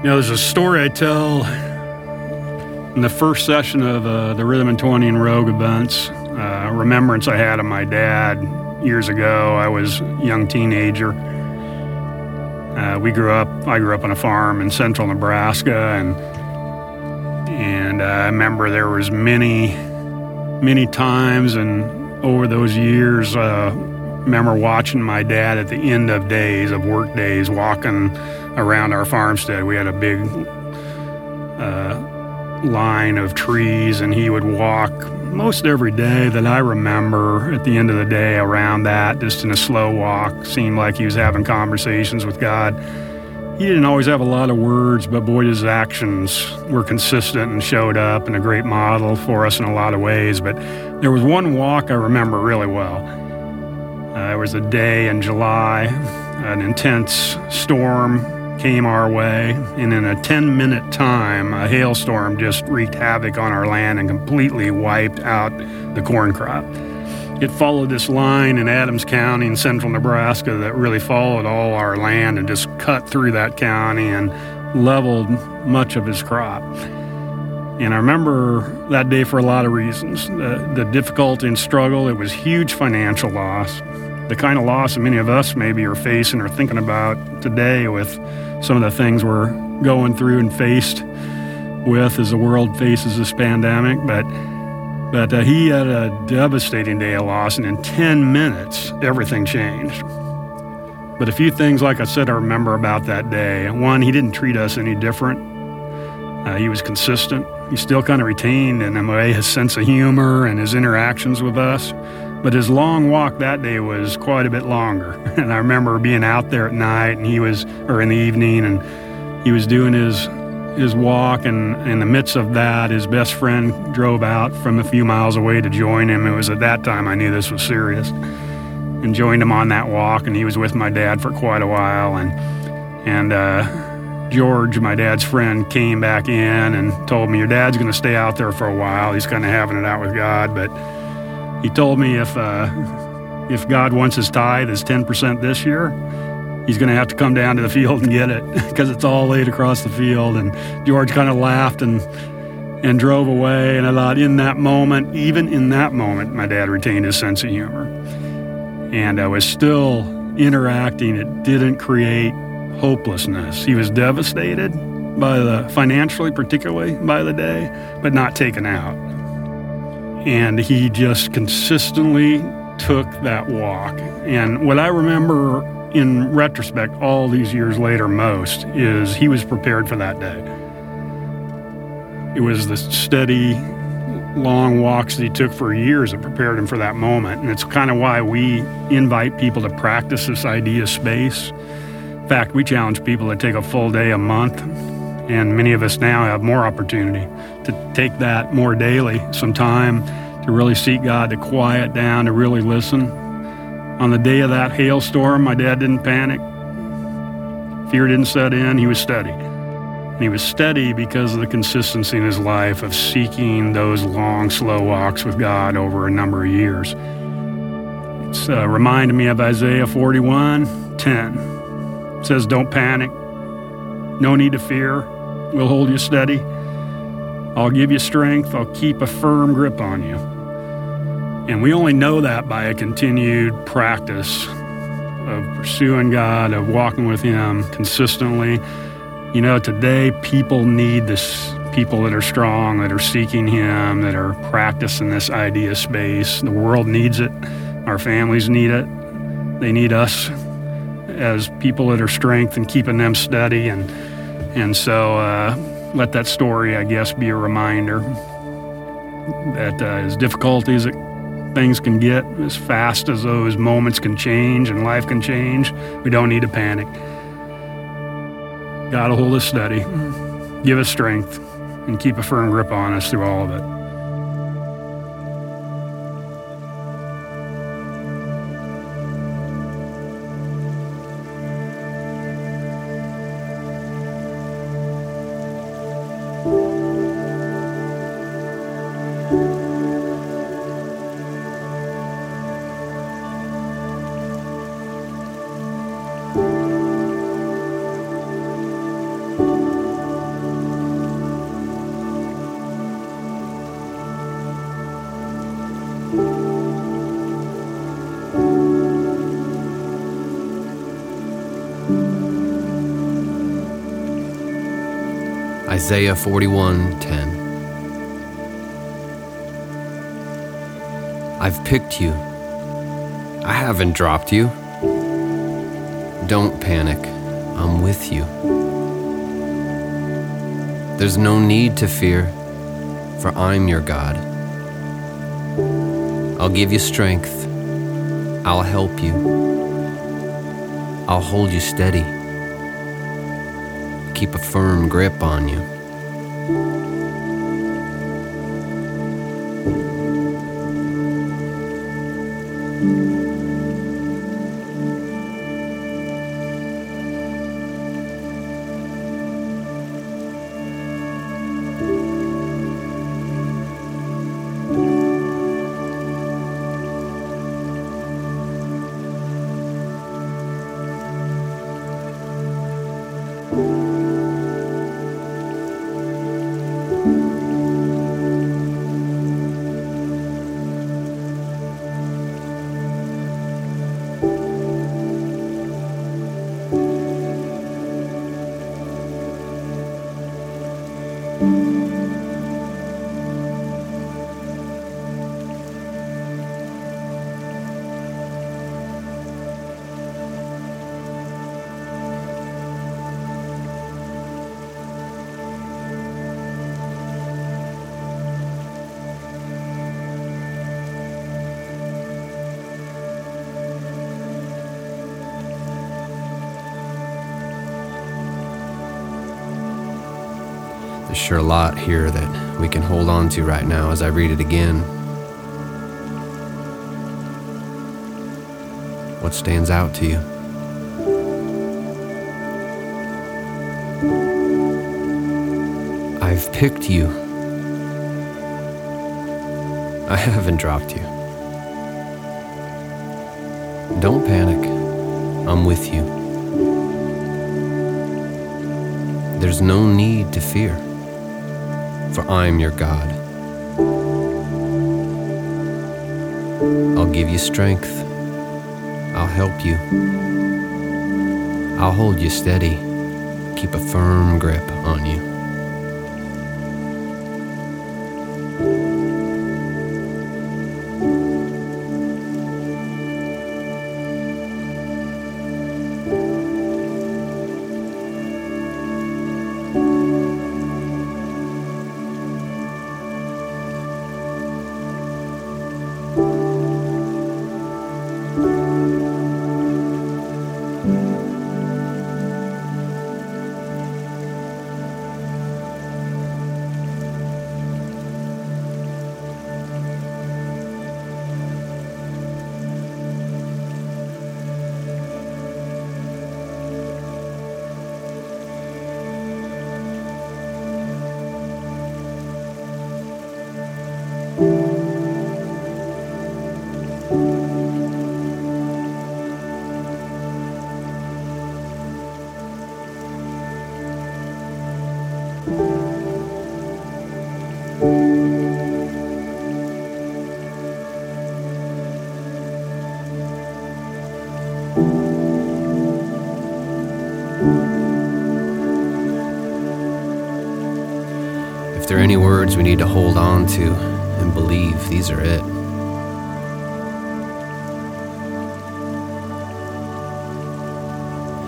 You know, there's a story I tell in the first session of uh, the Rhythm and 20 and Rogue events. Uh, remembrance I had of my dad years ago. I was a young teenager. Uh, we grew up. I grew up on a farm in central Nebraska, and and I remember there was many, many times, and over those years, uh, remember watching my dad at the end of days of work days, walking around our farmstead. We had a big uh, line of trees, and he would walk most every day that I remember at the end of the day around that, just in a slow walk. Seemed like he was having conversations with God. He didn't always have a lot of words, but boy, his actions were consistent and showed up and a great model for us in a lot of ways. But there was one walk I remember really well. Uh, it was a day in July, an intense storm came our way, and in a 10 minute time, a hailstorm just wreaked havoc on our land and completely wiped out the corn crop. It followed this line in Adams County in central Nebraska that really followed all our land and just cut through that county and leveled much of his crop. And I remember that day for a lot of reasons. The, the difficulty and struggle, it was huge financial loss. The kind of loss that many of us maybe are facing or thinking about today with some of the things we're going through and faced with as the world faces this pandemic. But but uh, he had a devastating day of loss, and in 10 minutes, everything changed. But a few things, like I said, I remember about that day. One, he didn't treat us any different. Uh, he was consistent. He still kind of retained, in a way, his sense of humor and his interactions with us. But his long walk that day was quite a bit longer. And I remember being out there at night and he was, or in the evening, and he was doing his his walk, and in the midst of that, his best friend drove out from a few miles away to join him. It was at that time I knew this was serious, and joined him on that walk. And he was with my dad for quite a while, and and uh, George, my dad's friend, came back in and told me, "Your dad's going to stay out there for a while. He's kind of having it out with God, but." He told me if uh, if God wants his tithe as 10% this year, he's going to have to come down to the field and get it because it's all laid across the field. And George kind of laughed and and drove away. And I thought, in that moment, even in that moment, my dad retained his sense of humor, and I was still interacting. It didn't create hopelessness. He was devastated by the financially, particularly by the day, but not taken out. And he just consistently took that walk. And what I remember in retrospect, all these years later, most is he was prepared for that day. It was the steady, long walks that he took for years that prepared him for that moment. And it's kind of why we invite people to practice this idea of space. Fact, we challenge people to take a full day a month. And many of us now have more opportunity to take that more daily, some time to really seek God, to quiet down, to really listen. On the day of that hailstorm, my dad didn't panic. Fear didn't set in. He was steady. And he was steady because of the consistency in his life of seeking those long, slow walks with God over a number of years. It's uh, reminded me of Isaiah 41 10. Says, Don't panic. No need to fear. We'll hold you steady. I'll give you strength. I'll keep a firm grip on you. And we only know that by a continued practice of pursuing God, of walking with Him consistently. You know, today people need this people that are strong, that are seeking Him, that are practicing this idea space. The world needs it, our families need it. They need us as people that are strength and keeping them steady. And, and so, uh, let that story, I guess, be a reminder that uh, as difficult as it, things can get, as fast as those moments can change and life can change, we don't need to panic. God will hold us steady, give us strength, and keep a firm grip on us through all of it. Isaiah 41:10 I've picked you. I haven't dropped you. Don't panic. I'm with you. There's no need to fear, for I'm your God. I'll give you strength. I'll help you. I'll hold you steady. Keep a firm grip on you. Sure a lot here that we can hold on to right now as I read it again. What stands out to you? I've picked you. I haven't dropped you. Don't panic. I'm with you. There's no need to fear, for I'm your God. I'll give you strength. I'll help you. I'll hold you steady. Keep a firm grip on you. If there are any words we need to hold on to and believe, these are it.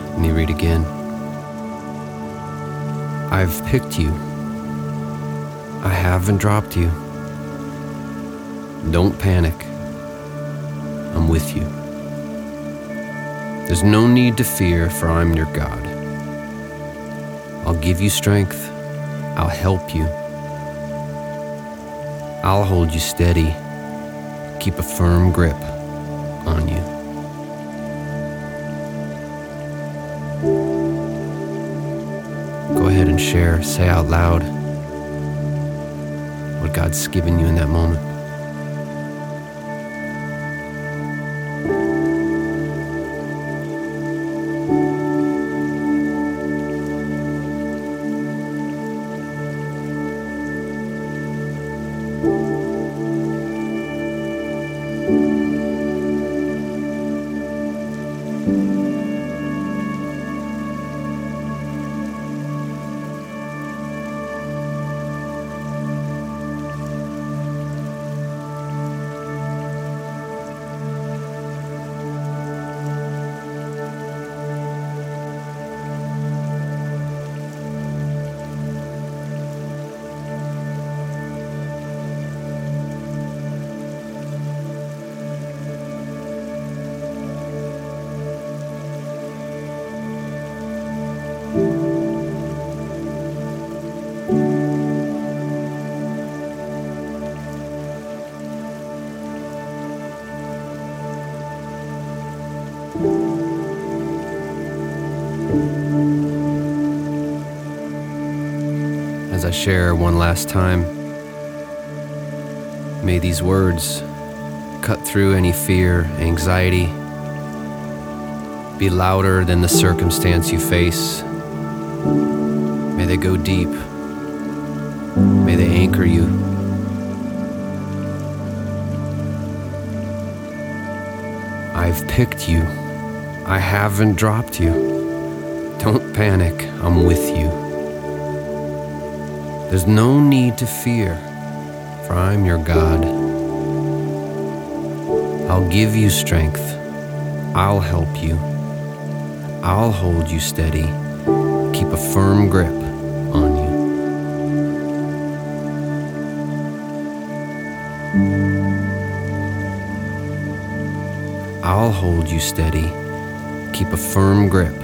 Let me read again. I've picked you. I haven't dropped you. Don't panic. I'm with you. There's no need to fear, for I'm your God. I'll give you strength. I'll help you. I'll hold you steady. Keep a firm grip on you. Go ahead and share, say out loud what God's given you in that moment. Share one last time, may these words cut through any fear, anxiety, be louder than the circumstance you face. May they go deep. May they anchor you. I've picked you. I haven't dropped you. Don't panic, I'm with you. There's no need to fear, for I'm your God. I'll give you strength. I'll help you. I'll hold you steady. Keep a firm grip on you. I'll hold you steady. Keep a firm grip